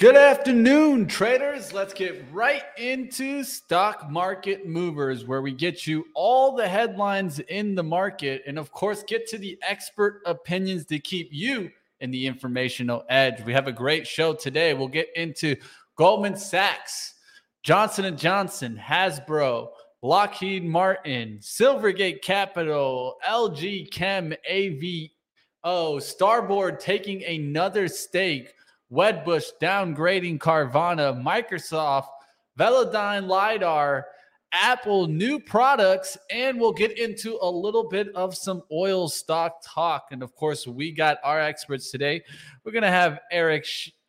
Good afternoon, traders. Let's get right into stock market movers, where we get you all the headlines in the market and, of course, get to the expert opinions to keep you in the informational edge. We have a great show today. We'll get into Goldman Sachs, Johnson & Johnson, Hasbro, Lockheed Martin, Silvergate Capital, LG Chem, AVEO, Starboard taking another stake Wedbush downgrading Carvana, Microsoft, Velodyne LiDAR, Apple new products, and we'll get into a little bit of some oil stock talk. And of course, we got our experts today. We're going to have Eric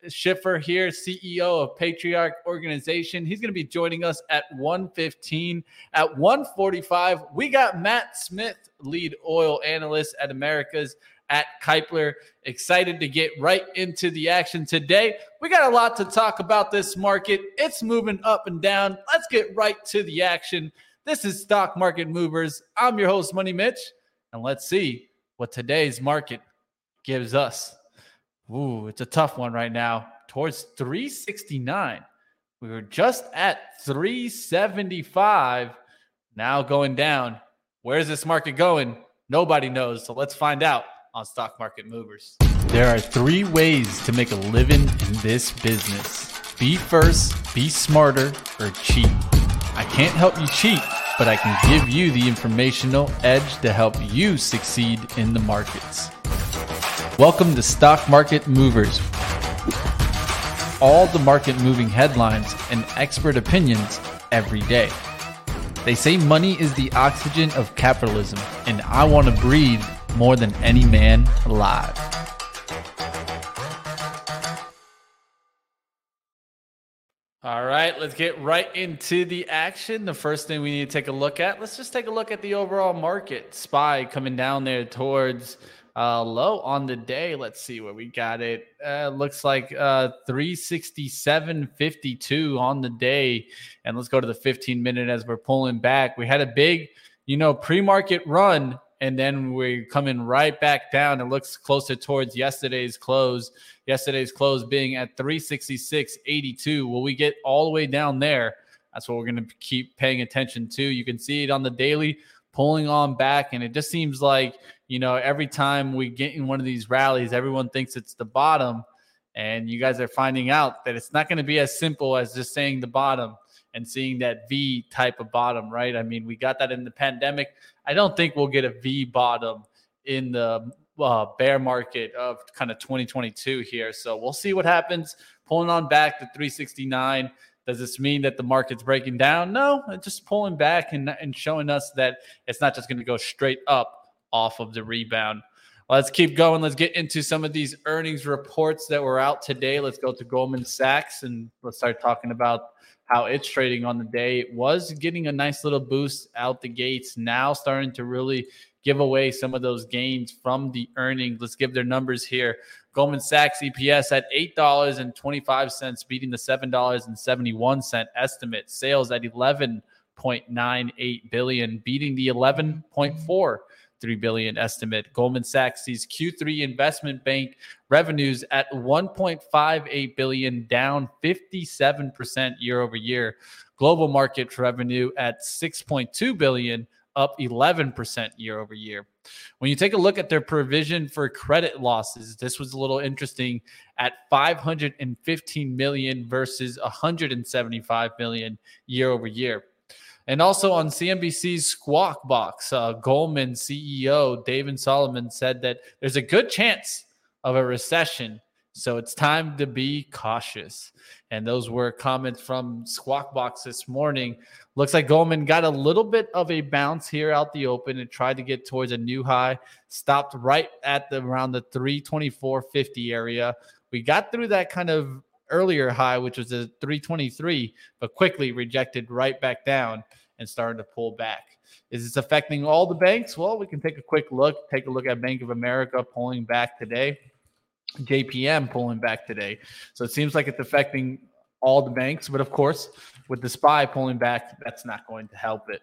Schiffer here, CEO of Patriarch Organization. He's going to be joining us at 115. At 145, we got Matt Smith, lead oil analyst at Americas at Kpler. Excited to get right into the action today. We got a lot to talk about this market. It's moving up and down. Let's get right to the action. This is Stock Market Movers. I'm your host, Money Mitch, and let's see what today's market gives us. Ooh, it's a tough one right now. Towards 369. We were just at 375. Now going down. Where's this market going? Nobody knows. So let's find out on Stock Market Movers. There are three ways to make a living in this business be first, be smarter, or cheat. I can't help you cheat, but I can give you the informational edge to help you succeed in the markets. Welcome to Stock Market Movers. All the market moving headlines and expert opinions every day. They say money is the oxygen of capitalism, and I want to breathe more than any man alive. All right, let's get right into the action. The first thing we need to take a look at, let's just take a look at the overall market. SPY coming down there towards uh, low on the day. Let's see where we got it. Uh, looks like uh, 367.52 on the day. And let's go to the 15 minute as we're pulling back. We had a big, you know, pre market run and then we're coming right back down. It looks closer towards yesterday's close. Yesterday's close being at 366.82. Will we get all the way down there? That's what we're going to keep paying attention to. You can see it on the daily pulling on back, and it just seems like you know every time we get in one of these rallies, everyone thinks it's the bottom, and you guys are finding out that it's not going to be as simple as just saying the bottom and seeing that V type of bottom, right? I mean, we got that in the pandemic. I don't think we'll get a V bottom in the uh, bear market of kind of 2022 here. So we'll see what happens. Pulling on back to 369. Does this mean that the market's breaking down? No, just pulling back and, and showing us that it's not just going to go straight up off of the rebound. Let's keep going. Let's get into some of these earnings reports that were out today. Let's go to Goldman Sachs and let's start talking about how it's trading on the day. It was getting a nice little boost out the gates. Now starting to really give away some of those gains from the earnings. Let's give their numbers here. Goldman Sachs EPS at $8.25, beating the $7.71 estimate. Sales at 11.98 billion, beating the 11.4 3 billion estimate. Goldman Sachs sees Q3 investment bank revenues at 1.58 billion, down 57% year over year. Global market revenue at 6.2 billion, up 11% year over year. When you take a look at their provision for credit losses, this was a little interesting at 515 million versus 175 million year over year. And also on CNBC's Squawk Box, uh, Goldman CEO David Solomon said that there's a good chance of a recession. So it's time to be cautious. And those were comments from Squawk Box this morning. Looks like Goldman got a little bit of a bounce here out the open and tried to get towards a new high. Stopped right at the around the 324.50 area. We got through that kind of earlier high, which was a 323, but quickly rejected right back down and started to pull back. Is this affecting all the banks? Well, we can take a quick look. Take a look at Bank of America pulling back today, JPM pulling back today. So it seems like it's affecting all the banks, but of course, with the SPY pulling back, that's not going to help it.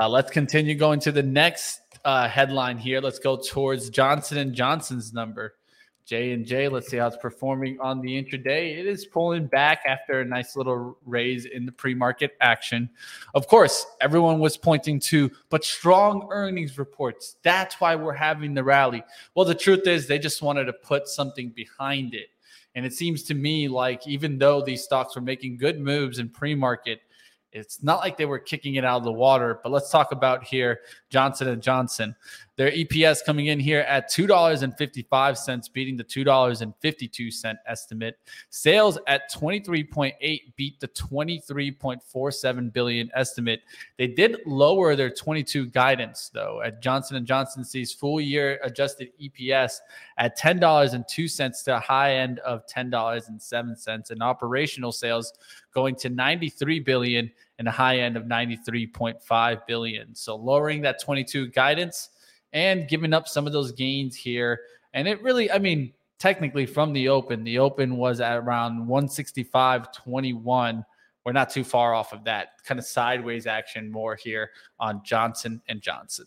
Uh, let's continue going to the next uh, headline here. Let's go towards Johnson and Johnson's number. J and J. Let's see how it's performing on the intraday. It is pulling back after a nice little raise in the pre-market action. Of course, everyone was pointing to, but strong earnings reports. That's why we're having the rally. Well, the truth is, they just wanted to put something behind it. And it seems to me like even though these stocks were making good moves in pre-market, it's not like they were kicking it out of the water. But let's talk about here Johnson and Johnson. Their EPS coming in here at $2.55, beating the $2.52 estimate. Sales at 23.8 beat the 23.47 billion estimate. They did lower their 22 guidance though. At Johnson and Johnson sees full year adjusted EPS at $10.02 to a high end of $10.07 and operational sales going to 93 billion and a high end of 93.5 billion. So lowering that 22 guidance and giving up some of those gains here. And it really, I mean, technically from the open, the open was at around 165.21. We're not too far off of that kind of sideways action more here on Johnson and Johnson.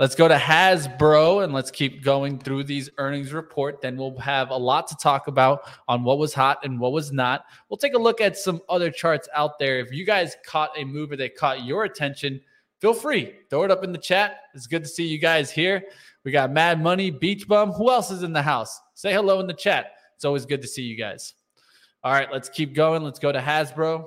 Let's go to Hasbro and let's keep going through these earnings report. Then we'll have a lot to talk about on what was hot and what was not. We'll take a look at some other charts out there. If you guys caught a move that caught your attention, feel free throw it up in the chat. It's good to see you guys here. We got Mad Money, Beach Bum. Who else is in the house? Say hello in the chat. It's always good to see you guys. All right, let's keep going. Let's go to Hasbro.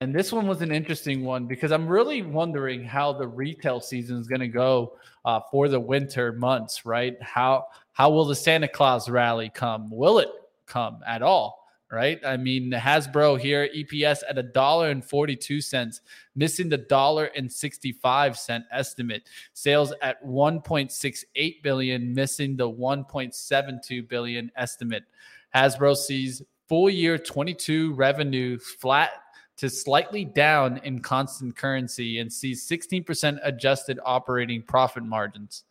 And this one was an interesting one because I'm really wondering how the retail season is going to go uh, for the winter months, right? How how will the Santa Claus rally come? Will it come at all? Right? I mean, Hasbro here, EPS at a dollar and forty-two cents, missing the dollar and sixty-five cent estimate. Sales at one point six eight billion, missing the one point seven two billion estimate. Hasbro sees full year 22 revenue flat to slightly down in constant currency and sees 16% adjusted operating profit margins.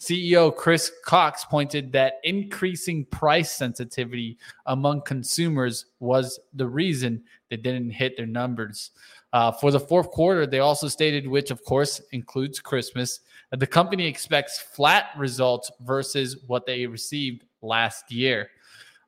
CEO Chris Cox pointed that increasing price sensitivity among consumers was the reason they didn't hit their numbers. Uh, for the fourth quarter, they also stated, which of course includes Christmas, that the company expects flat results versus what they received last year.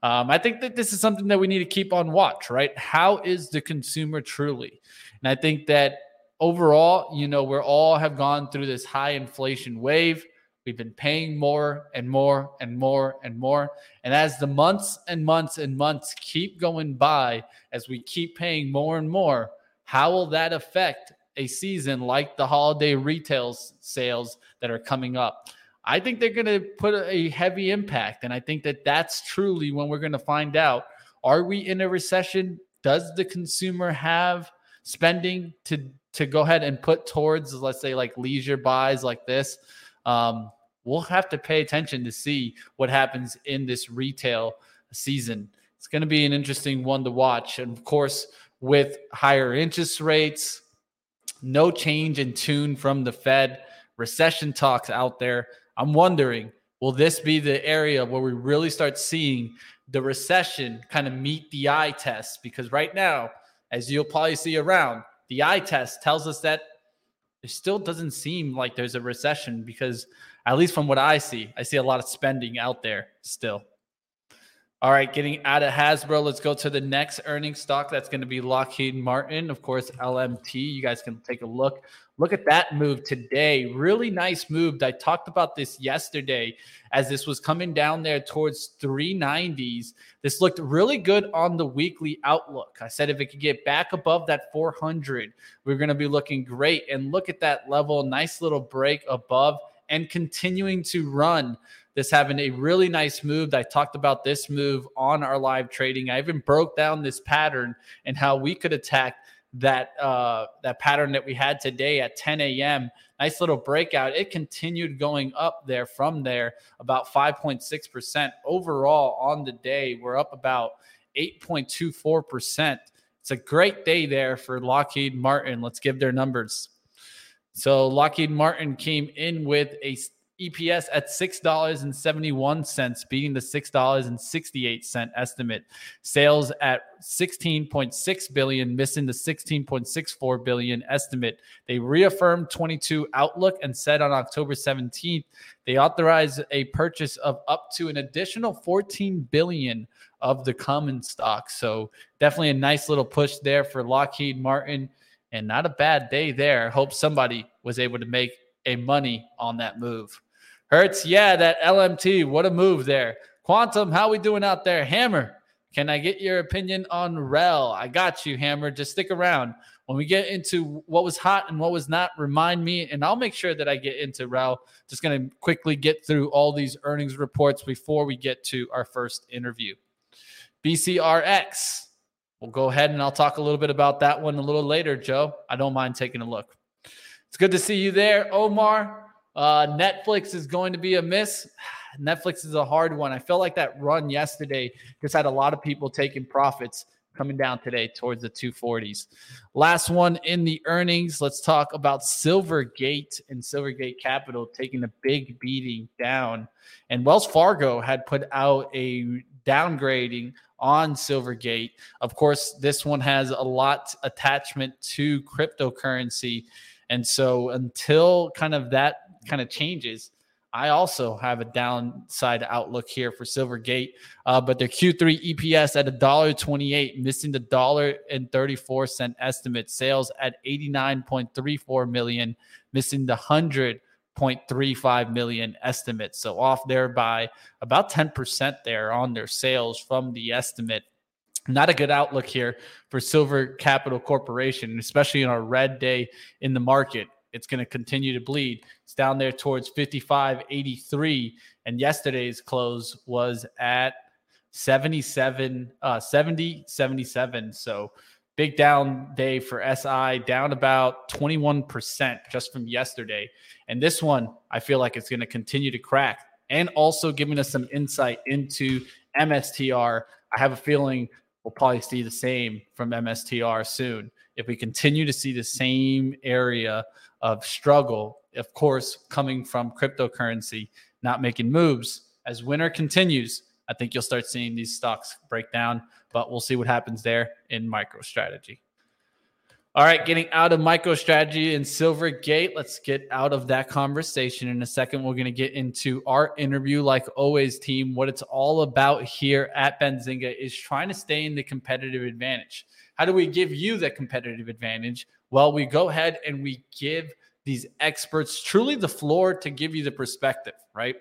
Um, I think that this is something that we need to keep on watch, right? How is the consumer truly? And I think that overall, you know, we're all have gone through this high inflation wave. We've been paying more and more and more and more. And as the months and months and months keep going by, as we keep paying more and more, how will that affect a season like the holiday retail sales that are coming up? I think they're going to put a heavy impact. And I think that that's truly when we're going to find out are we in a recession? Does the consumer have spending to to go ahead and put towards let's say like leisure buys like this? Um, we'll have to pay attention to see what happens in this retail season. It's going to be an interesting one to watch. And of course, with higher interest rates, no change in tune from the Fed, recession talks out there. I'm wondering, will this be the area where we really start seeing the recession kind of meet the eye test? Because right now, as you'll probably see around, the eye test tells us that it still doesn't seem like there's a recession because, at least from what I see, I see a lot of spending out there still. All right, getting out of Hasbro, let's go to the next earning stock. That's going to be Lockheed Martin, of course, LMT. You guys can take a look. Look at that move today. Really nice move. I talked about this yesterday as this was coming down there towards 390s. This looked really good on the weekly outlook. I said if it could get back above that 400, we're going to be looking great. And look at that level. Nice little break above and continuing to run this having a really nice move. I talked about this move on our live trading. I even broke down this pattern and how we could attack that uh, that pattern that we had today at 10 a.m. Nice little breakout. It continued going up there from there, about 5.6% overall on the day. We're up about 8.24%. It's a great day there for Lockheed Martin. Let's give their numbers. So Lockheed Martin came in with a EPS at $6.71, beating the $6.68 estimate. Sales at 16.6 billion, missing the 16.64 billion estimate. They reaffirmed 22 outlook and said on October 17th they authorized a purchase of up to an additional 14 billion of the common stock. So definitely a nice little push there for Lockheed Martin and not a bad day there. Hope somebody was able to make a money on that move. Hertz, yeah, that LMT, what a move there. Quantum, how we doing out there? Hammer, can I get your opinion on REL? I got you, Hammer. Just stick around. When we get into what was hot and what was not, remind me, and I'll make sure that I get into REL. Just going to quickly get through all these earnings reports before we get to our first interview. BCRX. We'll go ahead and I'll talk a little bit about that one a little later, Joe. I don't mind taking a look. It's good to see you there, Omar. Uh, Netflix is going to be a miss. Netflix is a hard one. I felt like that run yesterday just had a lot of people taking profits coming down today towards the 240s. Last one in the earnings. Let's talk about Silvergate and Silvergate Capital taking a big beating down. And Wells Fargo had put out a downgrading on Silvergate. Of course, this one has a lot attachment to cryptocurrency. And so until kind of that kind of changes, I also have a downside outlook here for Silvergate, uh, but their Q3 EPS at a dollar twenty-eight, missing the dollar and thirty-four cent estimate. Sales at eighty-nine point three four million, missing the 100.35 million estimate. So off there by about 10% there on their sales from the estimate. Not a good outlook here for Silver Capital Corporation, especially in our red day in the market. It's going to continue to bleed. It's down there towards 55.83. And yesterday's close was at 77, uh, 70, 77. So big down day for SI, down about 21% just from yesterday. And this one, I feel like it's going to continue to crack and also giving us some insight into MSTR. I have a feeling we'll probably see the same from MSTR soon. If we continue to see the same area of struggle, of course, coming from cryptocurrency, not making moves, as winter continues, I think you'll start seeing these stocks break down, but we'll see what happens there in MicroStrategy. All right, getting out of MicroStrategy and Silvergate, let's get out of that conversation. In a second, we're going to get into our interview. Like always, team, what it's all about here at Benzinga is trying to stay in the competitive advantage. How do we give you that competitive advantage? Well, we go ahead and we give these experts truly the floor to give you the perspective, right?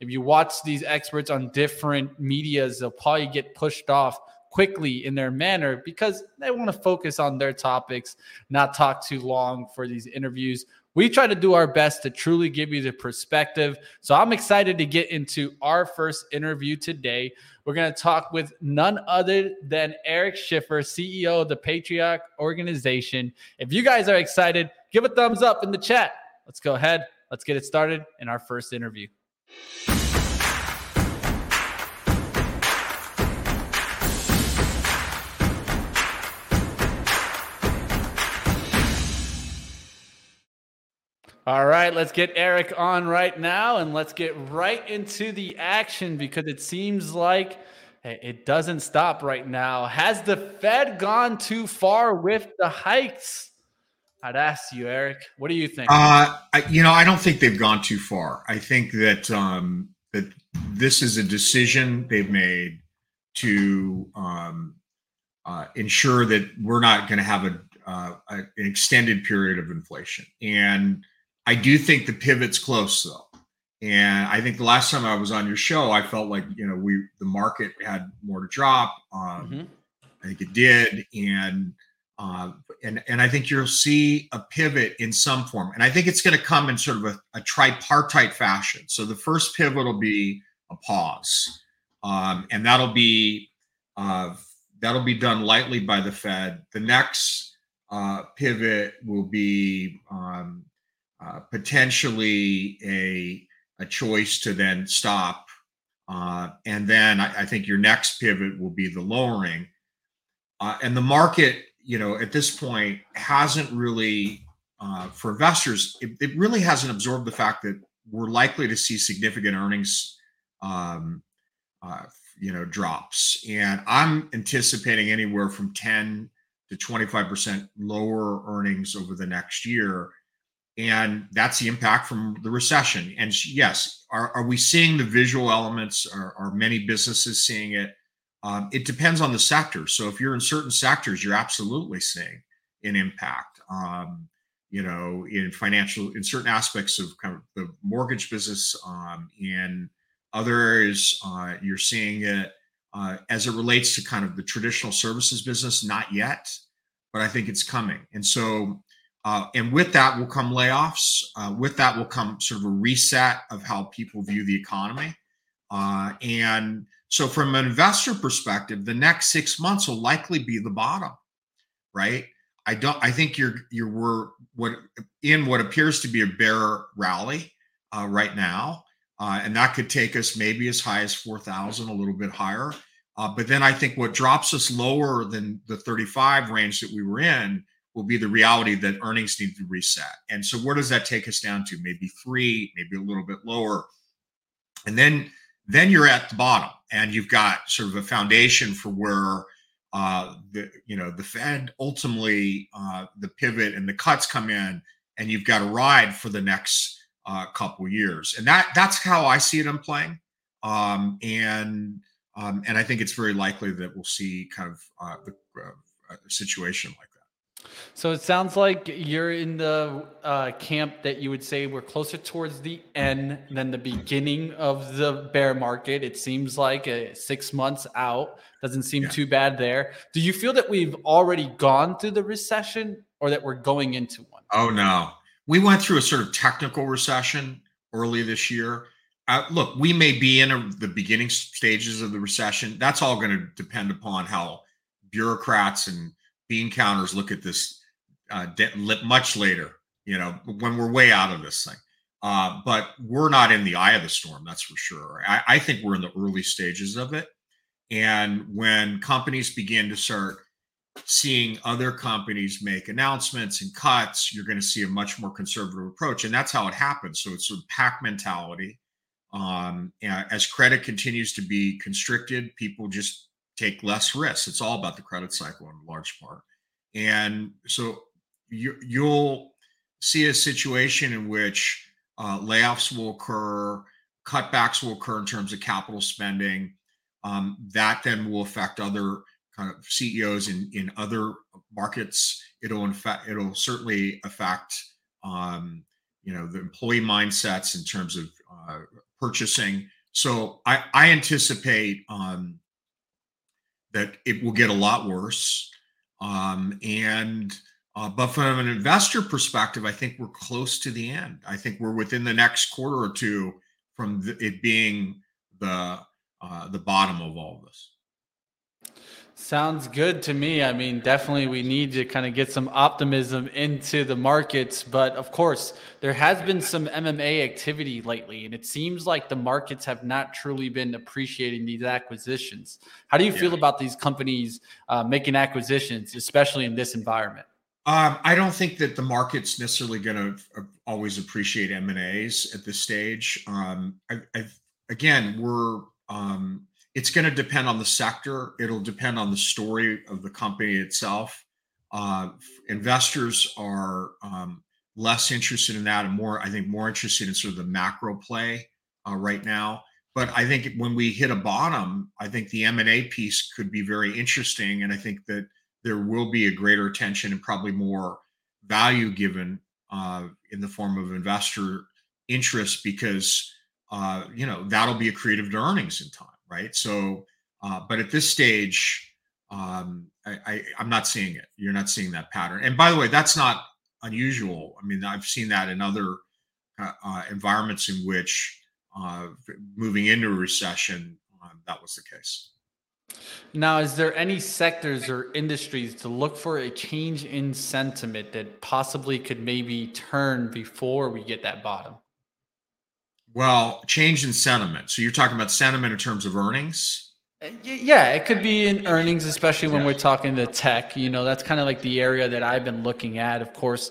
If you watch these experts on different medias, they'll probably get pushed off quickly in their manner because they want to focus on their topics, not talk too long for these interviews. We try to do our best to truly give you the perspective. So I'm excited to get into our first interview today. We're going to talk with none other than Eric Schiffer, CEO of the Patriarch Organization. If you guys are excited, give a thumbs up in the chat. Let's go ahead. Let's get it started in our first interview. All right, let's get Eric on right now and let's get right into the action because it seems like it doesn't stop right now. Has the Fed gone too far with the hikes? I'd ask you, Eric. What do you think? Uh, you know, I don't think they've gone too far. I think that um, that this is a decision they've made to um, uh, ensure that we're not going to have a, uh, an extended period of inflation and I do think the pivot's close though. And I think the last time I was on your show, I felt like you know we the market had more to drop. Um, mm-hmm. I think it did, and uh, and and I think you'll see a pivot in some form. And I think it's going to come in sort of a, a, tripartite fashion. So the first pivot will be a pause, um, and that'll be uh, that'll be done lightly by the Fed. The next uh, pivot will be um, uh, potentially a a choice to then stop, uh, and then I, I, think your next pivot will be the lowering, uh, and the market, you know, at this point hasn't really uh, for investors, it, it, really hasn't absorbed the fact that we're likely to see significant earnings, um, uh, you know, drops, and I'm anticipating anywhere from 10 to 25 percent lower earnings over the next year, and that's the impact from the recession. And yes, are, are we seeing the visual elements? Are, are many businesses seeing it? Um, it depends on the sector. So if you're in certain sectors, you're absolutely seeing an impact. Um, you know, in financial, in certain aspects of kind of the mortgage business, um, in other areas, uh, you're seeing it uh, as it relates to kind of the traditional services business. Not yet, but I think it's coming. And so, uh, and with that will come layoffs. Uh, with that will come sort of a reset of how people view the economy. Uh, and so, from an investor perspective, the next six months will likely be the bottom, right? I don't. I think you're you're we're what in what appears to be a bear rally uh, right now, uh, and that could take us maybe as high as four thousand, a little bit higher. Uh, but then I think what drops us lower than the 35 range that we were in will be the reality that earnings need to reset. And so, where does that take us down to? Maybe three, maybe a little bit lower, and then then you're at the bottom, and you've got sort of a foundation for where uh, the you know the Fed ultimately uh, the pivot and the cuts come in, and you've got a ride for the next uh, couple years, and that that's how I see it unplaying. Um, and um, and I think it's very likely that we'll see kind of uh, the, uh, a situation like so it sounds like you're in the uh, camp that you would say we're closer towards the end than the beginning of the bear market. It seems like uh, six months out doesn't seem yeah. too bad there. Do you feel that we've already gone through the recession or that we're going into one? Oh, no. We went through a sort of technical recession early this year. Uh, look, we may be in a, the beginning stages of the recession. That's all going to depend upon how bureaucrats and bean counters look at this uh, much later, you know, when we're way out of this thing. Uh, but we're not in the eye of the storm, that's for sure. I, I think we're in the early stages of it. And when companies begin to start seeing other companies make announcements and cuts, you're going to see a much more conservative approach. And that's how it happens. So it's a pack mentality. Um, as credit continues to be constricted, people just take less risks. It's all about the credit cycle in large part. And so you, will see a situation in which uh, layoffs will occur, cutbacks will occur in terms of capital spending. Um, that then will affect other kind of CEOs in, in other markets. It'll in fact it'll certainly affect um, you know the employee mindsets in terms of uh, purchasing. So I, I anticipate um, that it will get a lot worse. Um, and uh, but from an investor perspective, I think we're close to the end. I think we're within the next quarter or two from the, it being the uh, the bottom of all this. Sounds good to me. I mean, definitely we need to kind of get some optimism into the markets. But of course, there has been some M and A activity lately, and it seems like the markets have not truly been appreciating these acquisitions. How do you yeah. feel about these companies uh, making acquisitions, especially in this environment? Um, I don't think that the market's necessarily going to uh, always appreciate M and A's at this stage. Um, I, again, we're um, it's going to depend on the sector. It'll depend on the story of the company itself. Uh, investors are um, less interested in that and more, I think, more interested in sort of the macro play uh, right now. But I think when we hit a bottom, I think the M and A piece could be very interesting, and I think that there will be a greater attention and probably more value given uh, in the form of investor interest because uh, you know that'll be accretive to earnings in time right? So, uh, but at this stage, um, I, I, I'm not seeing it. You're not seeing that pattern. And by the way, that's not unusual. I mean, I've seen that in other uh, uh, environments in which uh, moving into a recession, um, that was the case. Now, is there any sectors or industries to look for a change in sentiment that possibly could maybe turn before we get that bottom? Well, change in sentiment. So you're talking about sentiment in terms of earnings? Uh, yeah, it could be in earnings, especially when we're talking to tech. You know, that's kind of like the area that I've been looking at. Of course,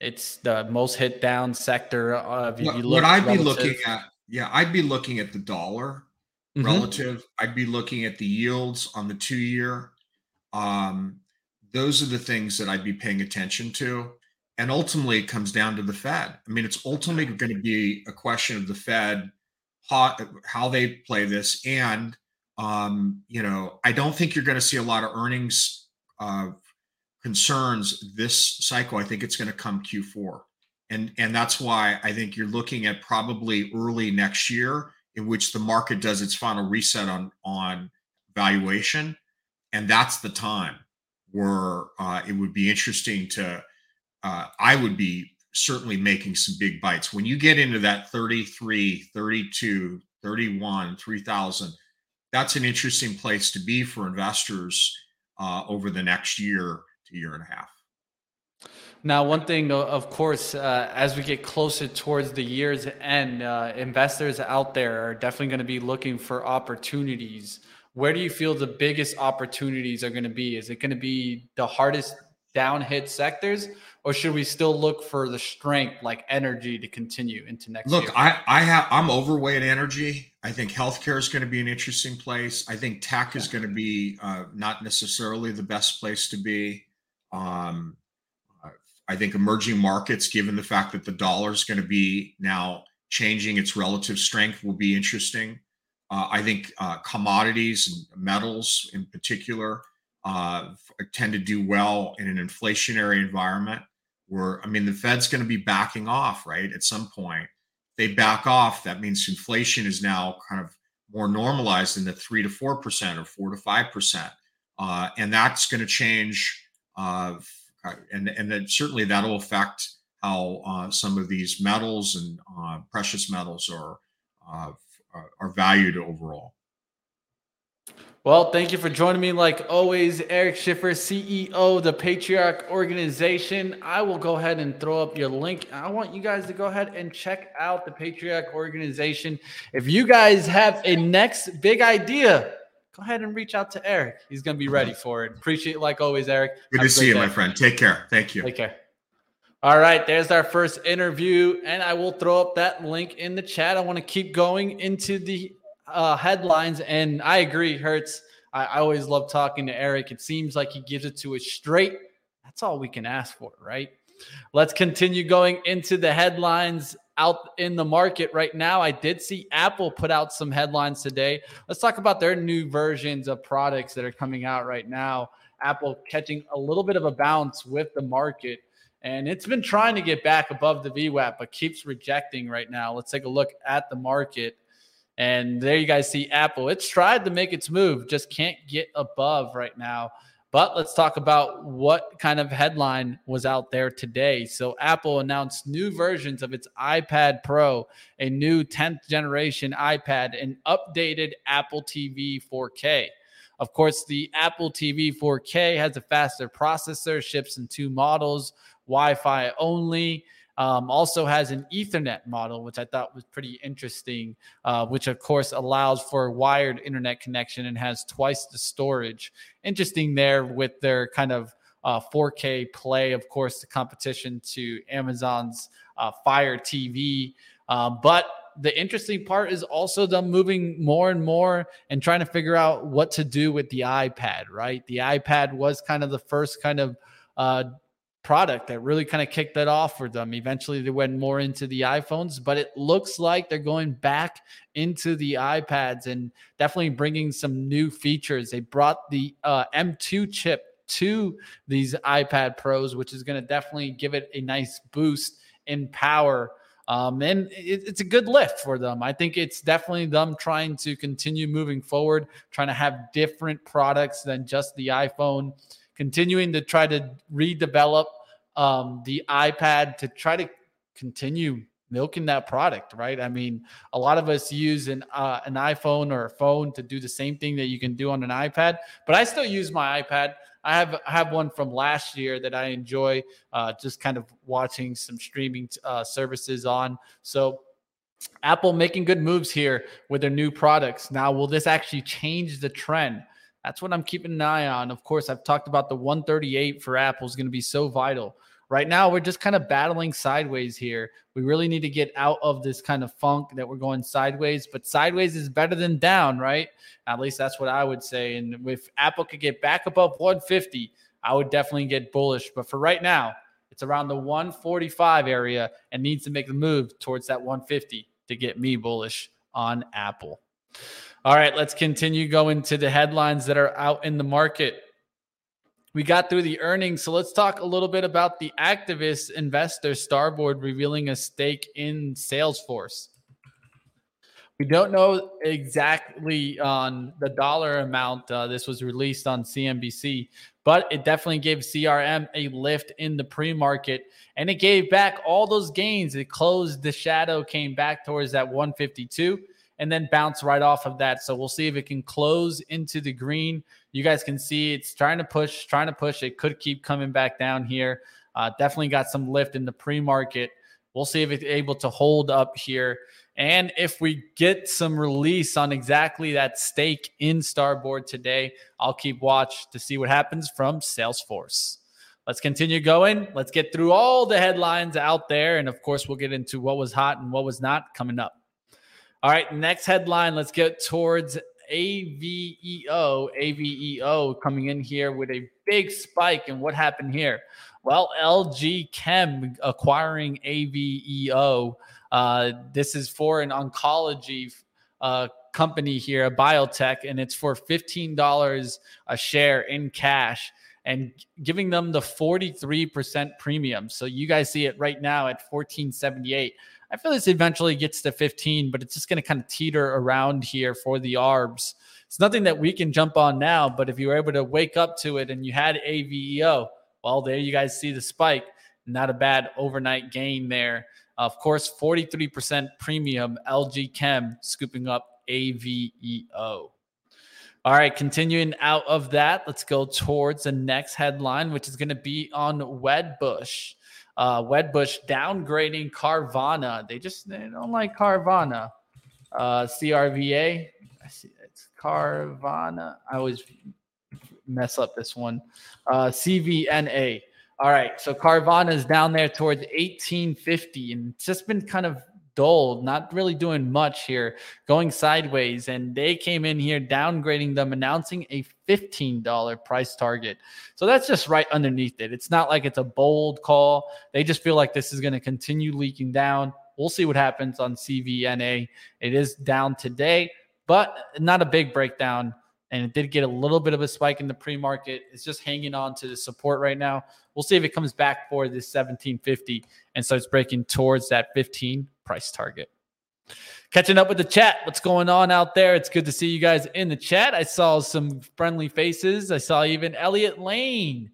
It's the most hit down sector of what, look what I'd relative. be looking at. Yeah, I'd be looking at the dollar mm-hmm. relative. I'd be looking at the yields on the two year. Um, those are the things that I'd be paying attention to. And ultimately, it comes down to the Fed. I mean, it's ultimately going to be a question of the Fed, how, how they play this. And, um, you know, I don't think you're going to see a lot of earnings uh, concerns this cycle. I think it's going to come Q4. And, and that's why I think you're looking at probably early next year in which the market does its final reset on, on valuation. And that's the time where uh, it would be interesting to, uh, I would be certainly making some big bites. When you get into that 33, 32, 31, 3000, that's an interesting place to be for investors uh, over the next year to year and a half. Now, one thing, of course, uh, as we get closer towards the year's end, uh, investors out there are definitely going to be looking for opportunities where do you feel the biggest opportunities are going to be? Is it going to be the hardest down hit sectors, or should we still look for the strength like energy to continue into next look, year? Look, I, I have I'm overweight energy. I think healthcare is going to be an interesting place. I think tech is going to be uh, not necessarily the best place to be. Um, I think emerging markets, given the fact that the dollar is going to be now changing its relative strength, will be interesting. Uh, I think uh, commodities and metals in particular uh, tend to do well in an inflationary environment where, I mean, the Fed's going to be backing off, right? At some point, they back off. That means inflation is now kind of more normalized in the three to four percent or four to five percent, uh, and that's going to change. Uh, and and then certainly that'll affect how uh, some of these metals and uh, precious metals are uh, are valued overall. Well, thank you for joining me. Like always, Eric Schiffer, CEO the Patriarch Organization. I will go ahead and throw up your link. I want you guys to go ahead and check out the Patriarch Organization. If you guys have a next big idea, go ahead and reach out to Eric. He's going to be ready for it. Appreciate it, like always, Eric. Good have to see you, day. my friend. Take care. Thank you. Take care. All right, there's our first interview, and I will throw up that link in the chat. I want to keep going into the uh, headlines, and I agree, Hertz. I, I always love talking to Eric. It seems like he gives it to us straight. That's all we can ask for, right? Let's continue going into the headlines out in the market right now. I did see Apple put out some headlines today. Let's talk about their new versions of products that are coming out right now. Apple catching a little bit of a bounce with the market and it's been trying to get back above the VWAP, but keeps rejecting right now. Let's take a look at the market. And there you guys see Apple. It's tried to make its move, just can't get above right now. But let's talk about what kind of headline was out there today. So, Apple announced new versions of its iPad Pro, a new 10th generation iPad, and updated Apple TV 4K. Of course, the Apple TV 4K has a faster processor, ships in two models, Wi Fi only. Um, also has an Ethernet model, which I thought was pretty interesting, uh, which of course allows for wired internet connection and has twice the storage. Interesting there with their kind of uh, 4K play, of course, the competition to Amazon's uh, Fire TV. Um, but the interesting part is also them moving more and more and trying to figure out what to do with the iPad, right? The iPad was kind of the first kind of uh, product that really kind of kicked that off for them. Eventually, they went more into the iPhones, but it looks like they're going back into the iPads and definitely bringing some new features. They brought the uh, M2 chip to these iPad Pros, which is going to definitely give it a nice boost in power. Um, and it, it's a good lift for them. I think it's definitely them trying to continue moving forward, trying to have different products than just the iPhone continuing to try to redevelop um, the iPad to try to continue milking that product, right? I mean, a lot of us use an uh, an iPhone or a phone to do the same thing that you can do on an iPad, but I still use my iPad. I have I have one from last year that I enjoy, uh, just kind of watching some streaming uh, services on. So Apple making good moves here with their new products. Now, will this actually change the trend? That's what I'm keeping an eye on. Of course, I've talked about the 138 for Apple is going to be so vital. Right now, we're just kind of battling sideways here. We really need to get out of this kind of funk that we're going sideways, but sideways is better than down, right? At least that's what I would say. And if Apple could get back above 150, I would definitely get bullish. But for right now, it's around the 145 area and needs to make the move towards that 150 to get me bullish on Apple. All right, let's continue going to the headlines that are out in the market we got through the earnings. So let's talk a little bit about the activist investor Starboard revealing a stake in Salesforce. We don't know exactly on the dollar amount. Uh, this was released on CNBC, but it definitely gave CRM a lift in the pre market and it gave back all those gains. It closed the shadow, came back towards that 152 and then bounce right off of that. So we'll see if it can close into the green. You guys can see it's trying to push, trying to push. It could keep coming back down here. Uh, definitely got some lift in the pre market. We'll see if it's able to hold up here. And if we get some release on exactly that stake in Starboard today, I'll keep watch to see what happens from Salesforce. Let's continue going. Let's get through all the headlines out there. And of course, we'll get into what was hot and what was not coming up. All right, next headline. Let's get towards AVEO. AVEO coming in here with a big spike. And what happened here? Well, LG Chem acquiring AVEO. Uh, this is for an oncology uh, company here, a biotech, and it's for $15 a share in cash and giving them the 43% premium. So you guys see it right now at 1478. I feel this eventually gets to 15, but it's just going to kind of teeter around here for the ARBs. It's nothing that we can jump on now, but if you were able to wake up to it and you had AVEO, well, there you guys see the spike. Not a bad overnight gain there. Of course, 43% premium LG Chem scooping up AVEO. All right, continuing out of that, let's go towards the next headline, which is going to be on Wedbush. Uh, Wedbush downgrading Carvana. They just they don't like Carvana. Uh, CRVA. I see it's Carvana. I always mess up this one. Uh, CVNA. All right, so Carvana is down there towards 1850, and it's just been kind of dull, not really doing much here, going sideways. And they came in here downgrading them, announcing a $15 price target. So that's just right underneath it. It's not like it's a bold call. They just feel like this is going to continue leaking down. We'll see what happens on CVNA. It is down today, but not a big breakdown. And it did get a little bit of a spike in the pre market. It's just hanging on to the support right now. We'll see if it comes back for this 1750 and starts breaking towards that 15 price target. Catching up with the chat. What's going on out there? It's good to see you guys in the chat. I saw some friendly faces. I saw even Elliot Lane.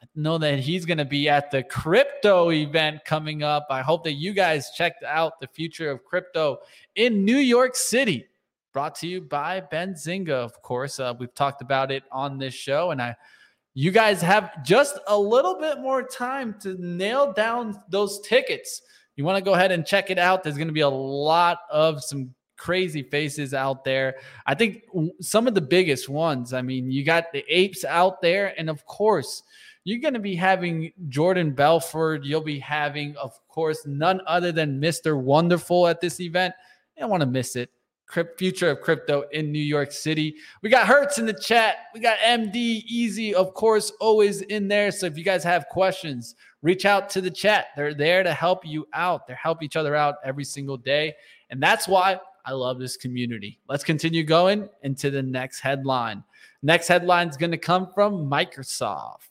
I know that he's going to be at the crypto event coming up. I hope that you guys checked out the future of crypto in New York City. Brought to you by Benzinga, of course. Uh, we've talked about it on this show, and I you guys have just a little bit more time to nail down those tickets you want to go ahead and check it out. There's going to be a lot of some crazy faces out there. I think some of the biggest ones. I mean, you got the apes out there, and of course, you're going to be having Jordan Belfort. You'll be having, of course, none other than Mr. Wonderful at this event. I don't want to miss it. Future of crypto in New York City. We got Hertz in the chat. We got MD Easy, of course, always in there. So if you guys have questions, reach out to the chat. They're there to help you out. They help each other out every single day. And that's why I love this community. Let's continue going into the next headline. Next headline is going to come from Microsoft.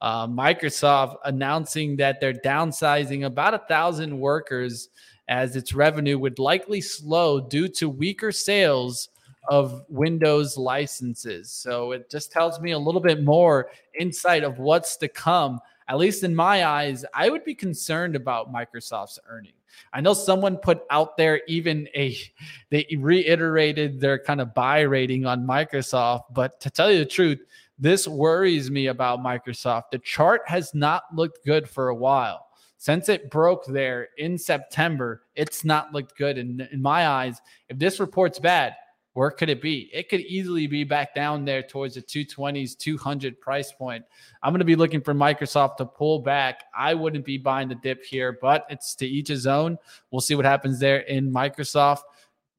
Uh, Microsoft announcing that they're downsizing about a thousand workers as its revenue would likely slow due to weaker sales of Windows licenses. So it just tells me a little bit more insight of what's to come. At least in my eyes, I would be concerned about Microsoft's earning. I know someone put out there even a they reiterated their kind of buy rating on Microsoft, but to tell you the truth, this worries me about Microsoft. The chart has not looked good for a while. Since it broke there in September, it's not looked good. And in my eyes, if this report's bad, Where could it be? It could easily be back down there towards the 220s, 200 price point. I'm going to be looking for Microsoft to pull back. I wouldn't be buying the dip here, but it's to each his own. We'll see what happens there in Microsoft.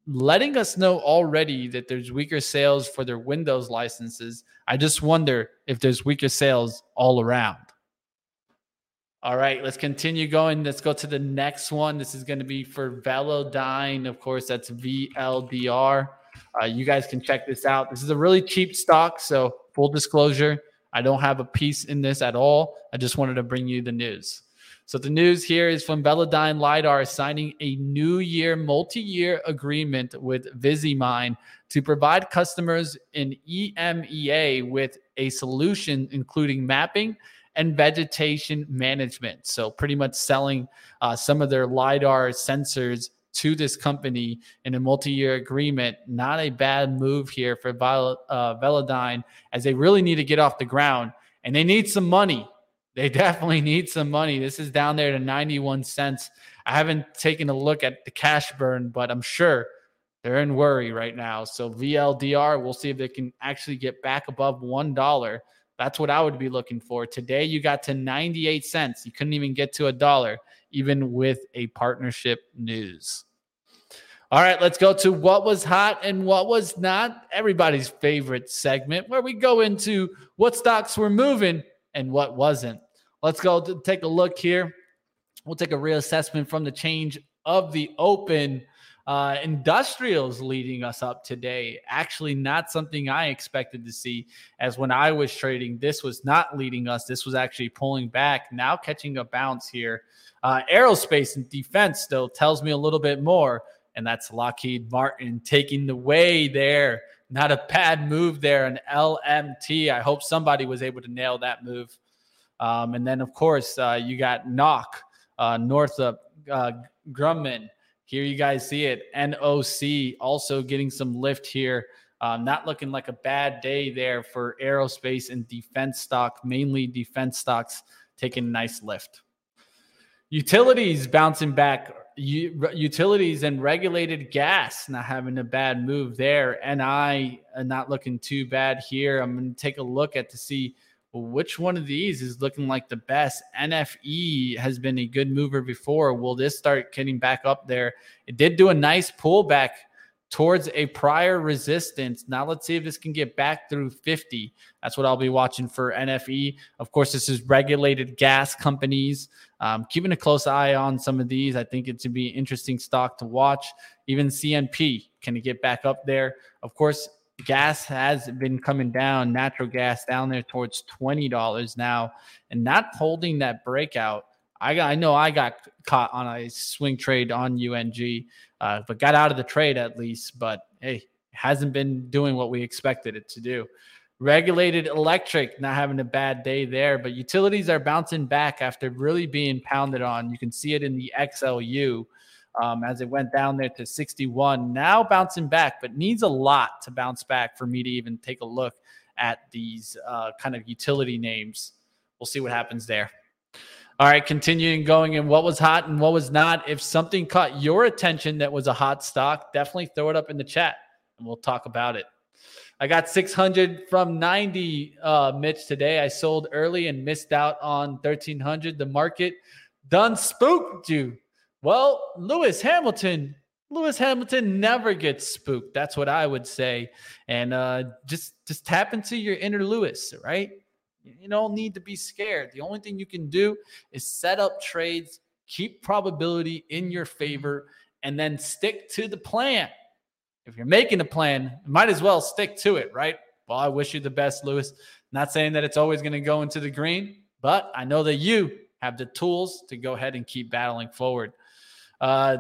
Letting us know already that there's weaker sales for their Windows licenses. I just wonder if there's weaker sales all around. All right, let's continue going. Let's go to the next one. This is going to be for Velodyne. Of course, that's VLDR. Uh, you guys can check this out. This is a really cheap stock. So, full disclosure, I don't have a piece in this at all. I just wanted to bring you the news. So, the news here is from Velodyne LiDAR signing a new year, multi year agreement with Visimind to provide customers in EMEA with a solution including mapping and vegetation management. So, pretty much selling uh, some of their LiDAR sensors to this company in a multi year agreement. Not a bad move here for Vel- uh, Velodyne as they really need to get off the ground and they need some money. They definitely need some money. This is down there to 91 cents. I haven't taken a look at the cash burn, but I'm sure they're in worry right now. So VLDR, we'll see if they can actually get back above $1 that's what I would be looking for. Today, you got to 98 cents. You couldn't even get to a dollar, even with a partnership news. All right, let's go to what was hot and what was not. Everybody's favorite segment where we go into what stocks were moving and what wasn't. Let's go take a look here. We'll take a reassessment from the change of the open. Uh, industrials leading us up today. Actually, not something I expected to see, as when I was trading, this was not leading us. This was actually pulling back, now catching a bounce here. Uh, aerospace and defense still tells me a little bit more, and that's Lockheed Martin taking the way there. Not a bad move there, an LMT. I hope somebody was able to nail that move. Um, and then, of course, uh, you got NOC, uh, Northrop uh, Grumman. Here you guys see it. NOC also getting some lift here. Um, not looking like a bad day there for aerospace and defense stock, mainly defense stocks taking a nice lift. Utilities bouncing back. U- utilities and regulated gas not having a bad move there. NI uh, not looking too bad here. I'm going to take a look at to see which one of these is looking like the best? NFE has been a good mover before. Will this start getting back up there? It did do a nice pullback towards a prior resistance. Now let's see if this can get back through 50. That's what I'll be watching for NFE. Of course, this is regulated gas companies. Um, keeping a close eye on some of these. I think it's to be interesting stock to watch. Even CNP, can it get back up there? Of course, gas has been coming down, natural gas down there towards $20 now, and not holding that breakout. I got, I know I got caught on a swing trade on UNG, uh, but got out of the trade at least. But hey, hasn't been doing what we expected it to do. Regulated electric, not having a bad day there, but utilities are bouncing back after really being pounded on. You can see it in the XLU um, as it went down there to 61. Now bouncing back, but needs a lot to bounce back for me to even take a look at these uh, kind of utility names. We'll see what happens there. All right, continuing going and what was hot and what was not. If something caught your attention that was a hot stock, definitely throw it up in the chat and we'll talk about it. I got 600 from 90, uh, Mitch, today. I sold early and missed out on 1300. The market done spooked you. Well, Lewis Hamilton, Lewis Hamilton never gets spooked. That's what I would say. And uh, just just tap into your inner Lewis, right? You don't need to be scared. The only thing you can do is set up trades, keep probability in your favor, and then stick to the plan. If you're making a plan, might as well stick to it, right? Well, I wish you the best, Lewis. Not saying that it's always going to go into the green, but I know that you have the tools to go ahead and keep battling forward. Uh,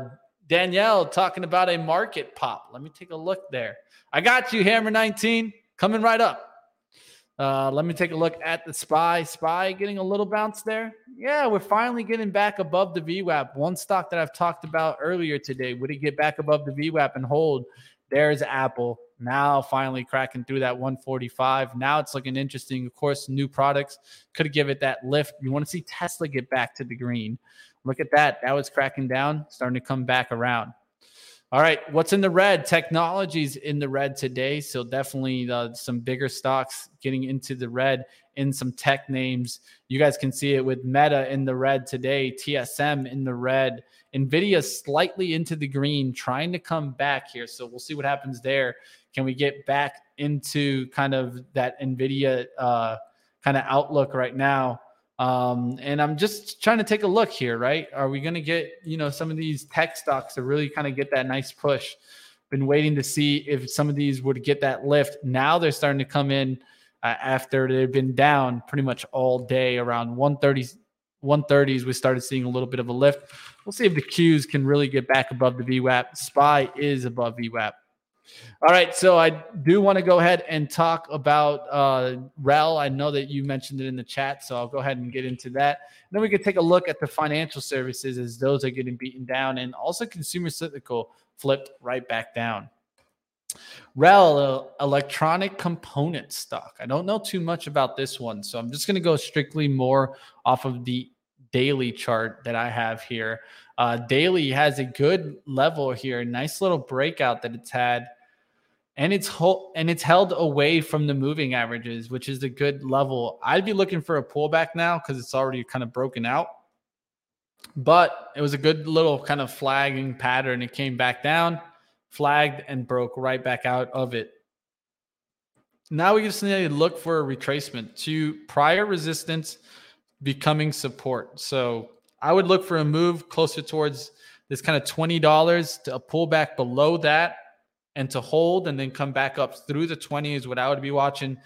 Danielle talking about a market pop. Let me take a look there. I got you, Hammer 19, coming right up. Uh, let me take a look at the SPY. SPY getting a little bounce there. Yeah, we're finally getting back above the VWAP. One stock that I've talked about earlier today. Would it get back above the VWAP and hold? There's Apple. Now finally cracking through that 145. Now it's looking interesting. Of course, new products could give it that lift. You want to see Tesla get back to the green. Look at that. That was cracking down, starting to come back around. All right, what's in the red? Technologies in the red today, so definitely uh, some bigger stocks getting into the red in some tech names. You guys can see it with Meta in the red today, TSM in the red, Nvidia slightly into the green, trying to come back here. So we'll see what happens there. Can we get back into kind of that Nvidia uh, kind of outlook right now? Um, and I'm just trying to take a look here, right? Are we going to get, you know, some of these tech stocks to really kind of get that nice push? Been waiting to see if some of these would get that lift. Now they're starting to come in uh, after they've been down pretty much all day around 130 130s. We started seeing a little bit of a lift. We'll see if the Qs can really get back above the VWAP. SPY is above VWAP. All right, so I do want to go ahead and talk about uh, REL. I know that you mentioned it in the chat, so I'll go ahead and get into that. Then we can take a look at the financial services as those are getting beaten down, and also consumer cyclical flipped right back down. REL, uh, electronic component stock. I don't know too much about this one, so I'm just going to go strictly more off of the daily chart that I have here. Uh, daily has a good level here, nice little breakout that it's had, and it's ho- and it's held away from the moving averages, which is a good level. I'd be looking for a pullback now because it's already kind of broken out. But it was a good little kind of flagging pattern. It came back down, flagged, and broke right back out of it. Now we just need to look for a retracement to prior resistance becoming support. So I would look for a move closer towards this kind of $20 to a pullback below that and to hold and then come back up through the 20 is what I would be watching.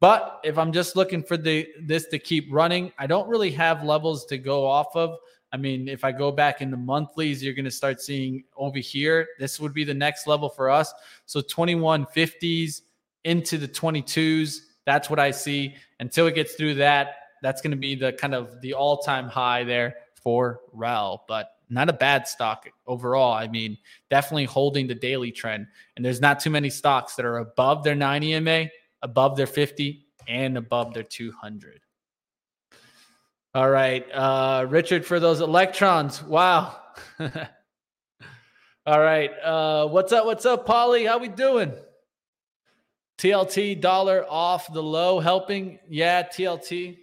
But if I'm just looking for the this to keep running, I don't really have levels to go off of. I mean, if I go back in the monthlies, you're going to start seeing over here. This would be the next level for us. So 2150s into the 22s. That's what I see. Until it gets through that, that's going to be the kind of the all-time high there for REL, but not a bad stock overall. I mean, definitely holding the daily trend. And there's not too many stocks that are above their 9 EMA, above their 50, and above their 200. All right, uh, Richard, for those electrons, wow. All right, uh, what's up? What's up, Polly? How we doing? TLT dollar off the low, helping. Yeah, TLT.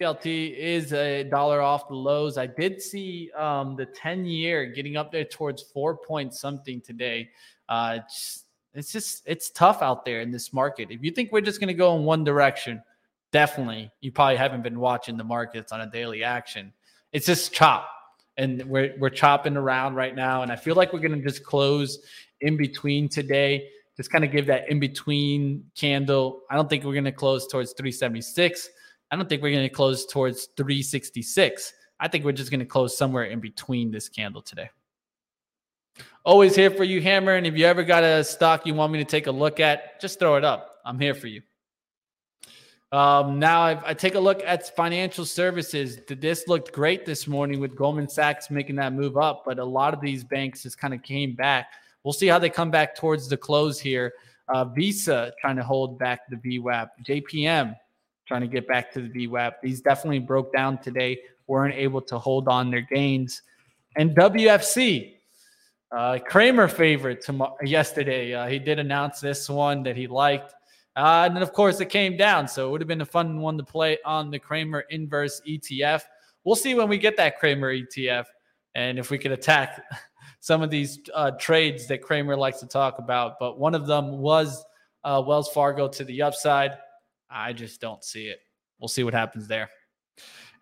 TLT is a dollar off the lows. I did see um, the 10 year getting up there towards four point something today. Uh, it's, it's just, it's tough out there in this market. If you think we're just going to go in one direction, definitely, you probably haven't been watching the markets on a daily action. It's just chop. And we're, we're chopping around right now. And I feel like we're going to just close in between today, just kind of give that in between candle. I don't think we're going to close towards 376. I don't think we're going to close towards 366. I think we're just going to close somewhere in between this candle today. Always here for you, Hammer. And if you ever got a stock you want me to take a look at, just throw it up. I'm here for you. Um, now I've, I take a look at financial services. This looked great this morning with Goldman Sachs making that move up, but a lot of these banks just kind of came back. We'll see how they come back towards the close here. Uh, Visa trying to hold back the VWAP. JPM trying to get back to the VWAP. These definitely broke down today, weren't able to hold on their gains. And WFC, uh, Cramer favorite tomorrow, yesterday. Uh, he did announce this one that he liked. Uh, and then, of course, it came down. So it would have been a fun one to play on the Cramer inverse ETF. We'll see when we get that Cramer ETF and if we could attack some of these uh, trades that Cramer likes to talk about. But one of them was uh, Wells Fargo to the upside. I just don't see it. We'll see what happens there.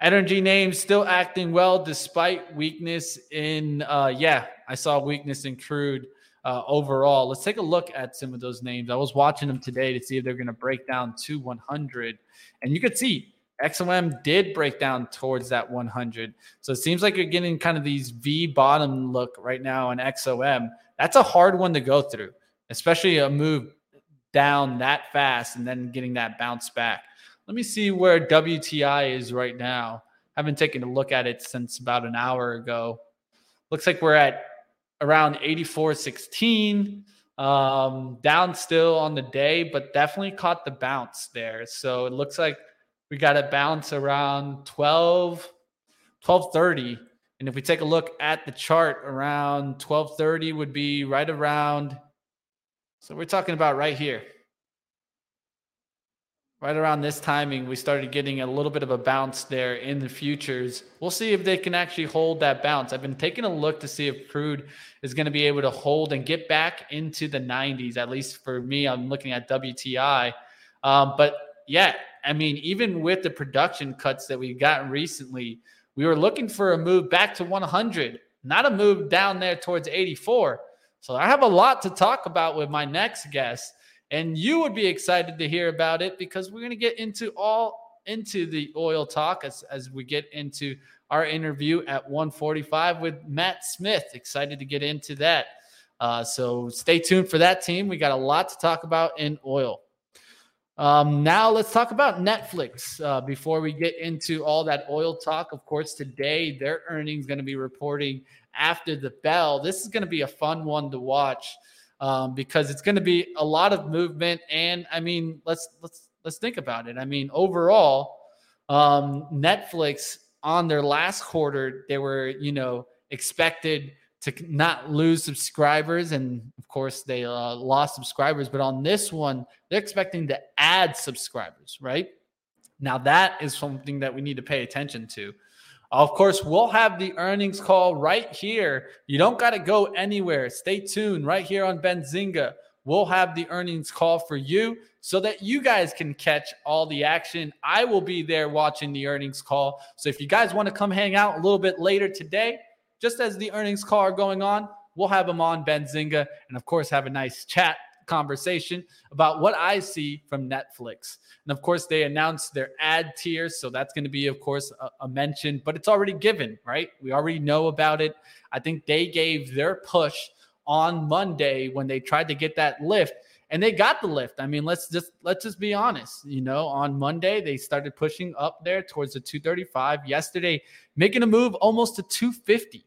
Energy names still acting well despite weakness in, uh, yeah, I saw weakness in crude uh, overall. Let's take a look at some of those names. I was watching them today to see if they're going to break down to 100. And you could see XOM did break down towards that 100. So it seems like you're getting kind of these V bottom look right now in XOM. That's a hard one to go through, especially a move down that fast and then getting that bounce back. Let me see where WTI is right now. I haven't taken a look at it since about an hour ago. Looks like we're at around 84.16. Um, down still on the day, but definitely caught the bounce there. So it looks like we got a bounce around 12, 1230 And if we take a look at the chart around 1230 would be right around so we're talking about right here. Right around this timing, we started getting a little bit of a bounce there in the futures. We'll see if they can actually hold that bounce. I've been taking a look to see if crude is going to be able to hold and get back into the 90s. At least for me, I'm looking at WTI. Um, but yeah, I mean, even with the production cuts that we've gotten recently, we were looking for a move back to 100, not a move down there towards 84. So I have a lot to talk about with my next guest, and you would be excited to hear about it because we're going to get into all into the oil talk as, as we get into our interview at 145 with Matt Smith. Excited to get into that. Uh, so stay tuned for that team. We got a lot to talk about in oil. Um, now let's talk about Netflix uh, before we get into all that oil talk. Of course, today their earnings going to be reporting after the bell. This is going to be a fun one to watch um, because it's going to be a lot of movement. And I mean, let's let's let's think about it. I mean, overall, um, Netflix on their last quarter, they were you know expected to not lose subscribers. And of course, they uh, lost subscribers. But on this one, they're expecting to add subscribers, right? Now, that is something that we need to pay attention to. Of course, we'll have the earnings call right here. You don't got to go anywhere. Stay tuned right here on Benzinga. We'll have the earnings call for you so that you guys can catch all the action. I will be there watching the earnings call. So if you guys want to come hang out a little bit later today, just as the earnings call are going on, we'll have them on Benzinga and, of course, have a nice chat conversation about what I see from Netflix. And of course, they announced their ad tiers. So that's going to be, of course, a, a, mention, but it's already given, right? We already know about it. I think they gave their push on Monday when they tried to get that lift and they got the lift. I mean, let's just let's just be honest. You know, on Monday they started pushing up there towards the 235. Yesterday, making a move almost to 250,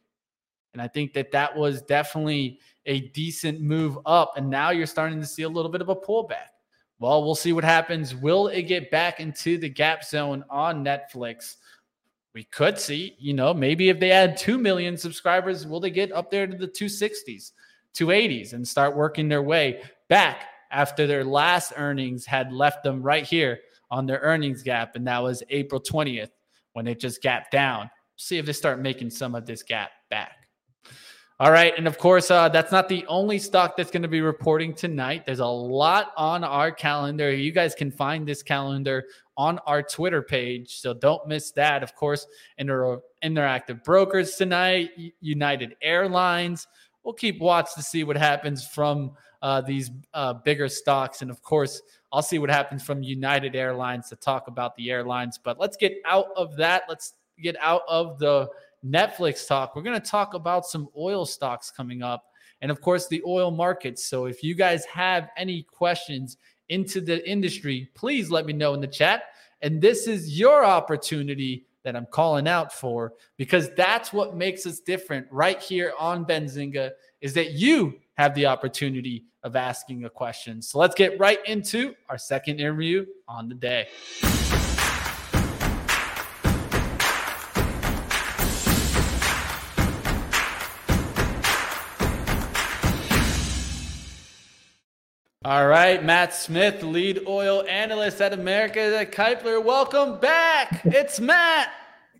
and I think that that was definitely a decent move up. And now you're starting to see a little bit of a pullback. Well, we'll see what happens. Will it get back into the gap zone on Netflix? We could see, you know, maybe if they add 2 million subscribers, will they get up there to the 260s, 280s and start working their way back after their last earnings had left them right here on their earnings gap. And that was April 20th when it just gapped down. See if they start making some of this gap. All right. And of course, uh, that's not the only stock that's going to be reporting tonight. There's a lot on our calendar. You guys can find this calendar on our Twitter page. So don't miss that. Of course, Inter- Interactive Brokers tonight, United Airlines. We'll keep watch to see what happens from uh, these uh, bigger stocks. And of course, I'll see what happens from United Airlines to talk about the airlines. But let's get out of that. Let's get out of the Netflix talk. We're going to talk about some oil stocks coming up and, of course, the oil markets. So if you guys have any questions into the industry, please let me know in the chat. And this is your opportunity that I'm calling out for because that's what makes us different right here on Benzinga is that you have the opportunity of asking a question. So let's get right into our second interview on the day. All right, Matt Smith, lead oil analyst at America at Kpler. Welcome back. It's Matt.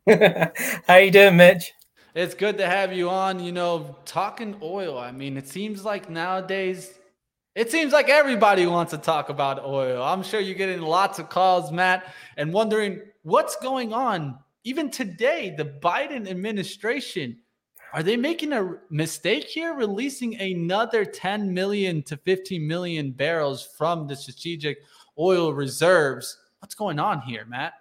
How you doing, Mitch? It's good to have you on. You know, talking oil. I mean, it seems like nowadays, it seems like everybody wants to talk about oil. I'm sure you're getting lots of calls, Matt, and wondering what's going on. Even today, the Biden administration are they making a mistake here, releasing another 10 million to 15 million barrels from the strategic oil reserves? What's going on here, Matt?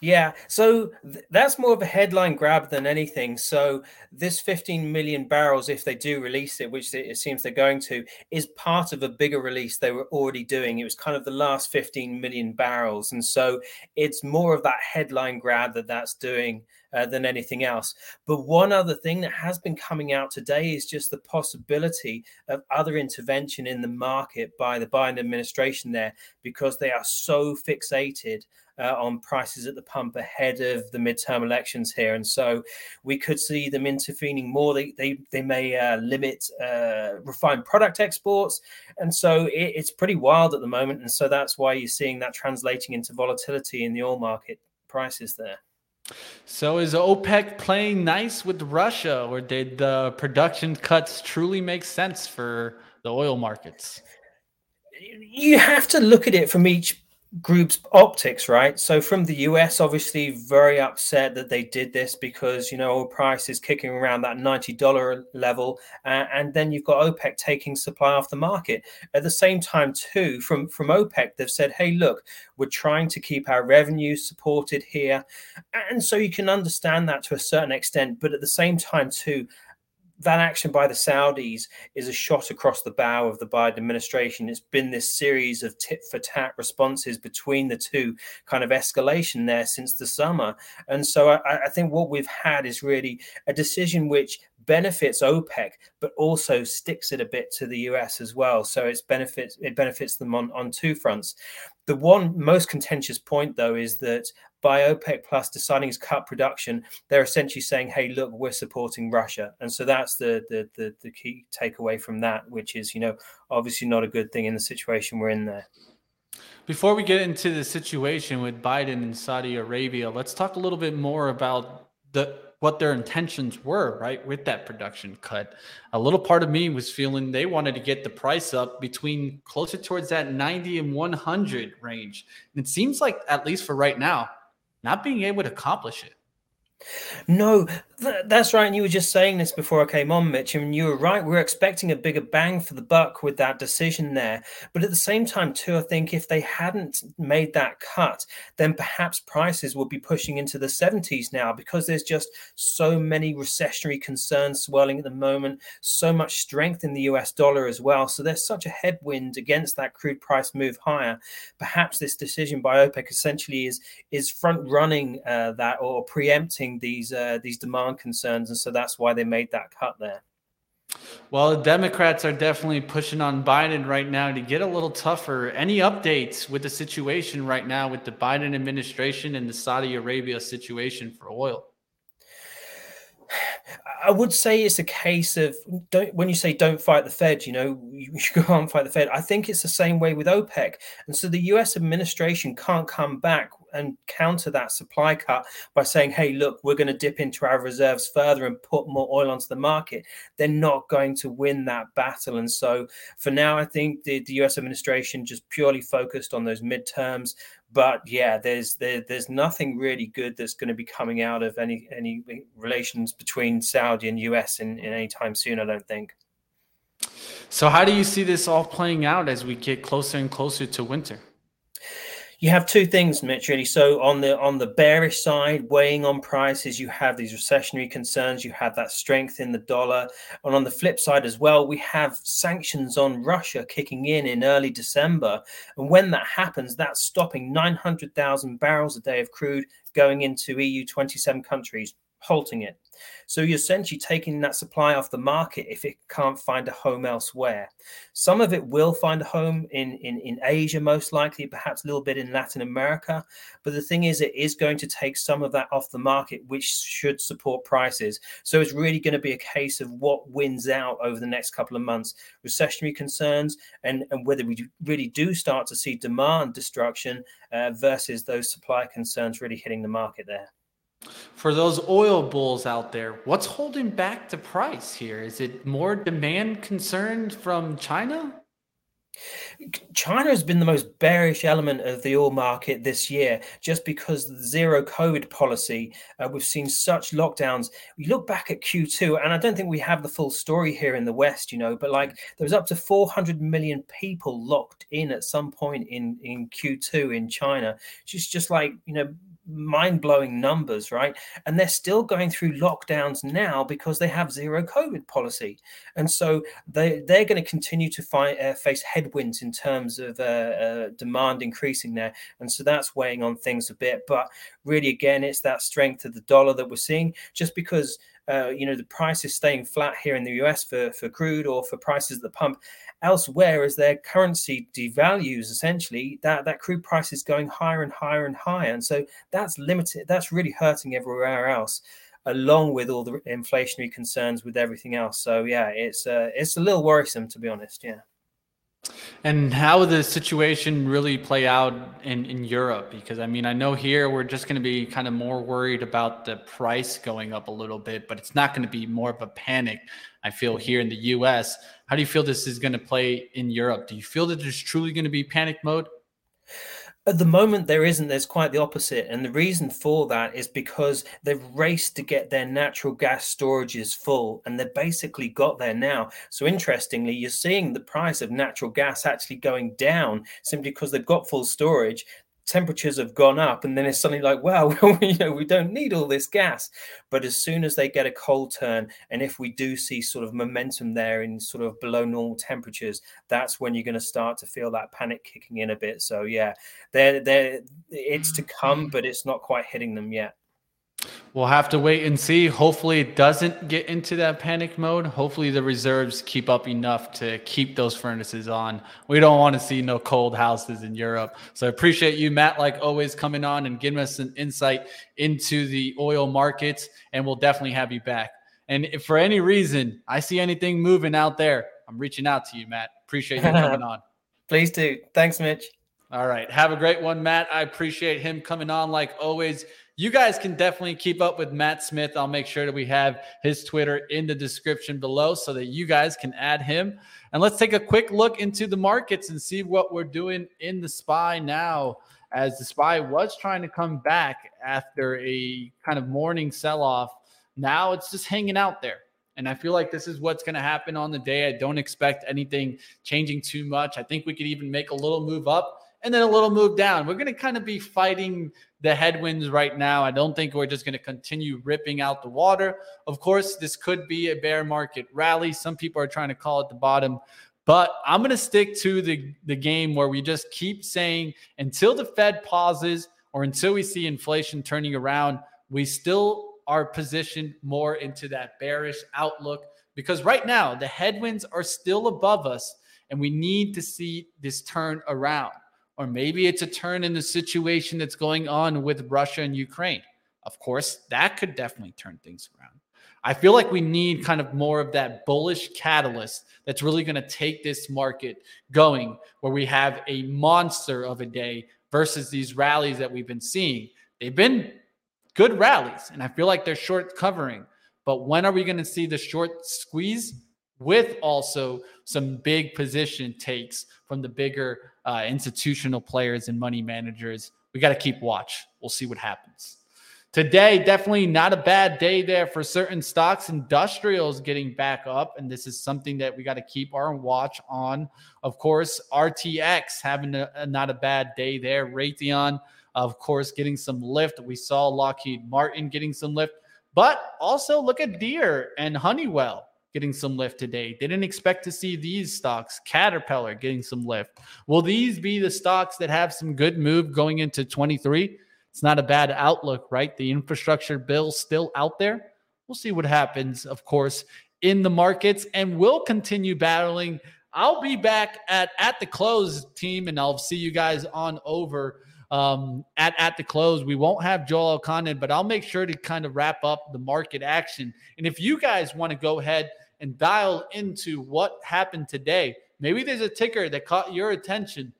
Yeah, so th- that's more of a headline grab than anything. So this 15 million barrels, if they do release it, which it seems they're going to, is part of a bigger release they were already doing. It was kind of the last 15 million barrels, and so it's more of that headline grab that that's doing uh, than anything else. But one other thing that has been coming out today is just the possibility of other intervention in the market by the Biden administration there because they are so fixated uh, on prices at the pump ahead of the midterm elections here. And so we could see them intervening more. They, they, they may uh, limit uh, refined product exports. And so it, it's pretty wild at the moment. And so that's why you're seeing that translating into volatility in the oil market prices there. So is OPEC playing nice with Russia, or did the production cuts truly make sense for the oil markets? You have to look at it from each group's optics, right? So from the US, obviously very upset that they did this because you know oil price is kicking around that ninety dollar level, uh, and then you've got OPEC taking supply off the market. At the same time, too, from from OPEC, they've said, "Hey, look, we're trying to keep our revenue supported here," and so you can understand that to a certain extent. But at the same time, too, that action by the Saudis is a shot across the bow of the Biden administration. It's been this series of tit for tat responses between the two, kind of escalation there since the summer. And so I, I, think what we've had is really a decision which benefits OPEC, but also sticks it a bit to the US as well. So it's benefits it benefits them on, on two fronts. The one most contentious point, though, is that by OPEC Plus deciding to cut production, they're essentially saying, "Hey, look, we're supporting Russia," and so that's the, the the the, key takeaway from that, which is, you know, obviously not a good thing in the situation we're in there. Before we get into the situation with Biden and Saudi Arabia, let's talk a little bit more about the what their intentions were, right, with that production cut. A little part of me was feeling they wanted to get the price up between closer towards that 90 and 100 range. And it seems like, at least for right now, not being able to accomplish it. No, th- that's right. And you were just saying this before I came on, Mitch, and you were right. We are expecting a bigger bang for the buck with that decision there. But at the same time, too, I think if they hadn't made that cut, then perhaps prices would be pushing into the 70s now because there's just so many recessionary concerns swirling at the moment, so much strength in the US dollar as well. So there's such a headwind against that crude price move higher. Perhaps this decision by OPEC essentially is is front running uh, that or preempting these uh, these concerns, and so that's why they made that cut there. Well, the Democrats are definitely pushing on Biden right now to get a little tougher. Any updates with the situation right now with the Biden administration and the Saudi Arabia situation for oil? I would say it's a case of don't when you say don't fight the Fed, you know, you should go on fight the Fed. I think it's the same way with OPEC. And so the US administration can't come back and counter that supply cut by saying, hey, look, we're going to dip into our reserves further and put more oil onto the market, they're not going to win that battle. And so for now, I think the, the US administration just purely focused on those midterms. But yeah, there's there, there's nothing really good that's going to be coming out of any any relations between Saudi and US in, in any time soon, I don't think. So how do you see this all playing out as we get closer and closer to winter? You have two things, Mitch. Really, so on the on the bearish side, weighing on prices, you have these recessionary concerns. You have that strength in the dollar, and on the flip side as well, we have sanctions on Russia kicking in in early December. And when that happens, that's stopping nine hundred thousand barrels a day of crude going into EU twenty seven countries, halting it. So you're essentially taking that supply off the market if it can't find a home elsewhere. Some of it will find a home in, in, in Asia, most likely, perhaps a little bit in Latin America. But the thing is, it is going to take some of that off the market, which should support prices. So it's really going to be a case of what wins out over the next couple of months recessionary concerns and, and whether we really do start to see demand destruction uh, versus those supply concerns really hitting the market there. For those oil bulls out there, what's holding back the price here? Is it more demand concern from China? China has been the most bearish element of the oil market this year, just because the zero COVID policy. Uh, we've seen such lockdowns. We look back at Q2, and I don't think we have the full story here in the West, you know, but like there was up to 400 million people locked in at some point in in Q2 in China. Just just like you know mind blowing numbers, right? And they're still going through lockdowns now because they have zero COVID policy, and so they they're going to continue to find, uh, face headwinds in terms of uh, uh, demand increasing there, and so that's weighing on things a bit. But really, again, it's that strength of the dollar that we're seeing. Just because uh, you know the price is staying flat here in the US for for crude or for prices at the pump elsewhere as their currency devalues essentially that that crude price is going higher and higher and higher and so that's limited that's really hurting everywhere else along with all the inflationary concerns with everything else so yeah it's uh, it's a little worrisome to be honest yeah and how the situation really play out in, in Europe? Because I mean, I know here we're just going to be kind of more worried about the price going up a little bit, but it's not going to be more of a panic. I feel here in the US. How do you feel this is going to play in Europe? Do you feel that there's truly going to be panic mode? At the moment, there isn't. There's quite the opposite. And the reason for that is because they've raced to get their natural gas storages full and they've basically got there now. So, interestingly, you're seeing the price of natural gas actually going down simply because they've got full storage temperatures have gone up and then it's suddenly like wow you know we don't need all this gas. But as soon as they get a cold turn and if we do see sort of momentum there in sort of below normal temperatures that's when you're going to start to feel that panic kicking in a bit. So yeah they're, they're it's to come mm. but it's not quite hitting them yet We'll have to wait and see. Hopefully, it doesn't get into that panic mode. Hopefully, the reserves keep up enough to keep those furnaces on. We don't want to see no cold houses in Europe. So, I appreciate you, Matt, like always, coming on and giving us an insight into the oil markets. And we'll definitely have you back. And if for any reason I see anything moving out there, I'm reaching out to you, Matt. Appreciate you coming on. Please do. Thanks, Mitch. All right. Have a great one, Matt. I appreciate him coming on like always. You guys can definitely keep up with Matt Smith. I'll make sure that we have his Twitter in the description below so that you guys can add him. And let's take a quick look into the markets and see what we're doing in the SPY now. As the SPY was trying to come back after a kind of morning sell off, now it's just hanging out there. And I feel like this is what's going to happen on the day. I don't expect anything changing too much. I think we could even make a little move up and then a little move down. We're going to kind of be fighting the headwinds right now. I don't think we're just going to continue ripping out the water. Of course, this could be a bear market rally. Some people are trying to call it the bottom. But I'm going to stick to the, the game where we just keep saying until the Fed pauses or until we see inflation turning around, we still are positioned more into that bearish outlook because right now the headwinds are still above us and we need to see this turn around. Or maybe it's a turn in the situation that's going on with Russia and Ukraine. Of course, that could definitely turn things around. I feel like we need kind of more of that bullish catalyst that's really going to take this market going, where we have a monster of a day versus these rallies that we've been seeing. They've been good rallies, and I feel like they're short covering. But when are we going to see the short squeeze with also some big position takes from the bigger uh, institutional players and money managers. We got to keep watch. We'll see what happens. Today, definitely not a bad day there for certain stocks. Industrials getting back up, and this is something that we got to keep our watch on. Of course, RTX having a, a, not a bad day there. Raytheon, of course, getting some lift. We saw Lockheed Martin getting some lift, but also look at Deere and Honeywell getting some lift today. Didn't expect to see these stocks, Caterpillar getting some lift. Will these be the stocks that have some good move going into 23? It's not a bad outlook, right? The infrastructure bill still out there. We'll see what happens, of course, in the markets, and we'll continue battling. I'll be back at at the close team, and I'll see you guys on over um, at at the close. We won't have Joel Elconin, but I'll make sure to kind of wrap up the market action. And if you guys want to go ahead and dial into what happened today. Maybe there's a ticker that caught your attention.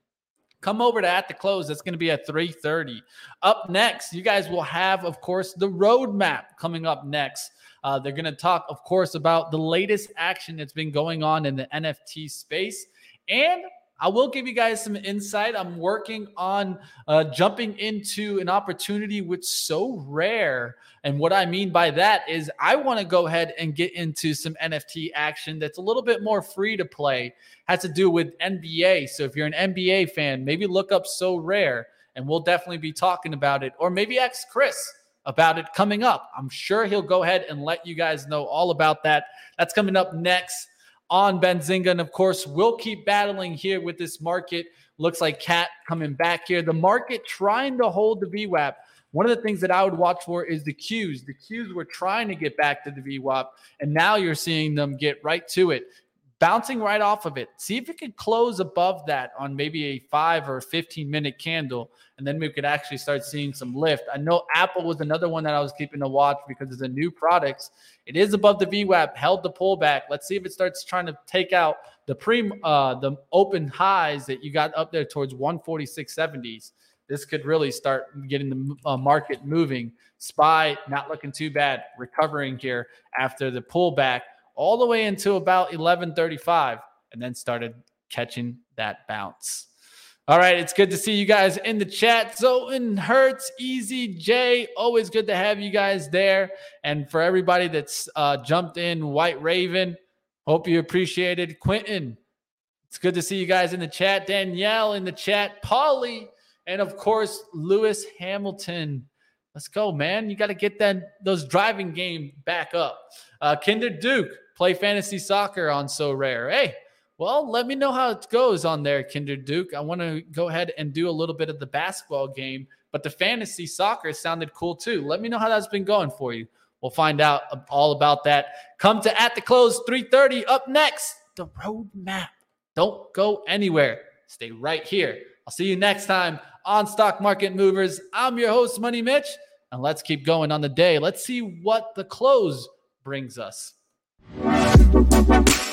Come over to at the close. That's going to be at 3:30. Up next, you guys will have, of course, the roadmap coming up next. Uh, they're going to talk, of course, about the latest action that's been going on in the NFT space and I will give you guys some insight. I'm working on uh, jumping into an opportunity which Sorare. And what I mean by that is I want to go ahead and get into some NFT action that's a little bit more free to play. Has to do with NBA. So if you're an NBA fan, maybe look up Sorare and we'll definitely be talking about it. Or maybe ask Chris about it coming up. I'm sure he'll go ahead and let you guys know all about that. That's coming up next on Benzinga. And of course, we'll keep battling here with this market. Looks like Cat coming back here. The market trying to hold the VWAP. One of the things that I would watch for is the Qs. The Qs were trying to get back to the VWAP, and now you're seeing them get right to it bouncing right off of it. See if it could close above that on maybe a five or 15 minute candle, and then we could actually start seeing some lift. I know Apple was another one that I was keeping a watch because it's a new products. It is above the VWAP, held the pullback. Let's see if it starts trying to take out the pre uh, the open highs that you got up there towards 146.70s. This could really start getting the uh, market moving. SPY not looking too bad, recovering here after the pullback all the way into about 11:35 and then started catching that bounce. All right, it's good to see you guys in the chat. Zoten, Hertz, Easy, Jay, always good to have you guys there. And for everybody that's uh, jumped in, White Raven, hope you appreciated. Quentin, it's good to see you guys in the chat. Danielle in the chat, Polly, and of course Lewis Hamilton. Let's go, man! You got to get that those driving game back up. Uh, Kinder Duke, play fantasy soccer on Sorare. Hey, well, let me know how it goes on there, Kinder Duke. I want to go ahead and do a little bit of the basketball game, but the fantasy soccer sounded cool too. Let me know how that's been going for you. We'll find out all about that. Come to at the close 3:30 up next. The roadmap. Don't go anywhere. Stay right here. I'll see you next time on Stock Market Movers. I'm your host, Money Mitch, and let's keep going on the day. Let's see what the close brings us. Thank you.